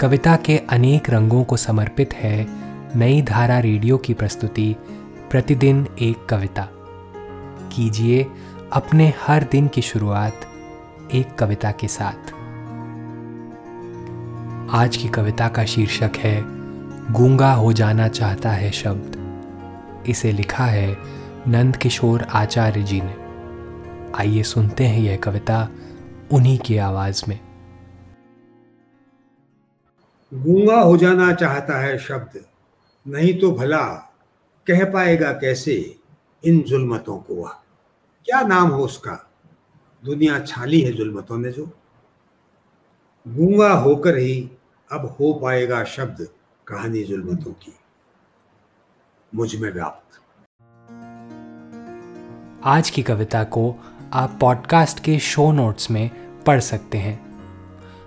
कविता के अनेक रंगों को समर्पित है नई धारा रेडियो की प्रस्तुति, प्रतिदिन एक कविता। कीजिए अपने हर दिन की शुरुआत एक कविता के साथ। आज की कविता का शीर्षक है, गूँगा हो जाना चाहता है शब्द। इसे लिखा है नंद किशोर आचार्य जी ने। आइए सुनते हैं यह कविता उन्हीं की आवाज़ में। गूँगा हो जाना चाहता है शब्द, नहीं तो भला कह पाएगा कैसे इन जुल्मतों को वह? क्या नाम हो उसका? दुनिया छाली है जुल्मतों ने जो। गूँगा होकर ही अब हो पाएगा शब्द कहानी जुल्मतों की। मुझमें व्याप्त। आज की कविता को आप पॉडकास्ट के शो नोट्स में पढ़ सकते हैं।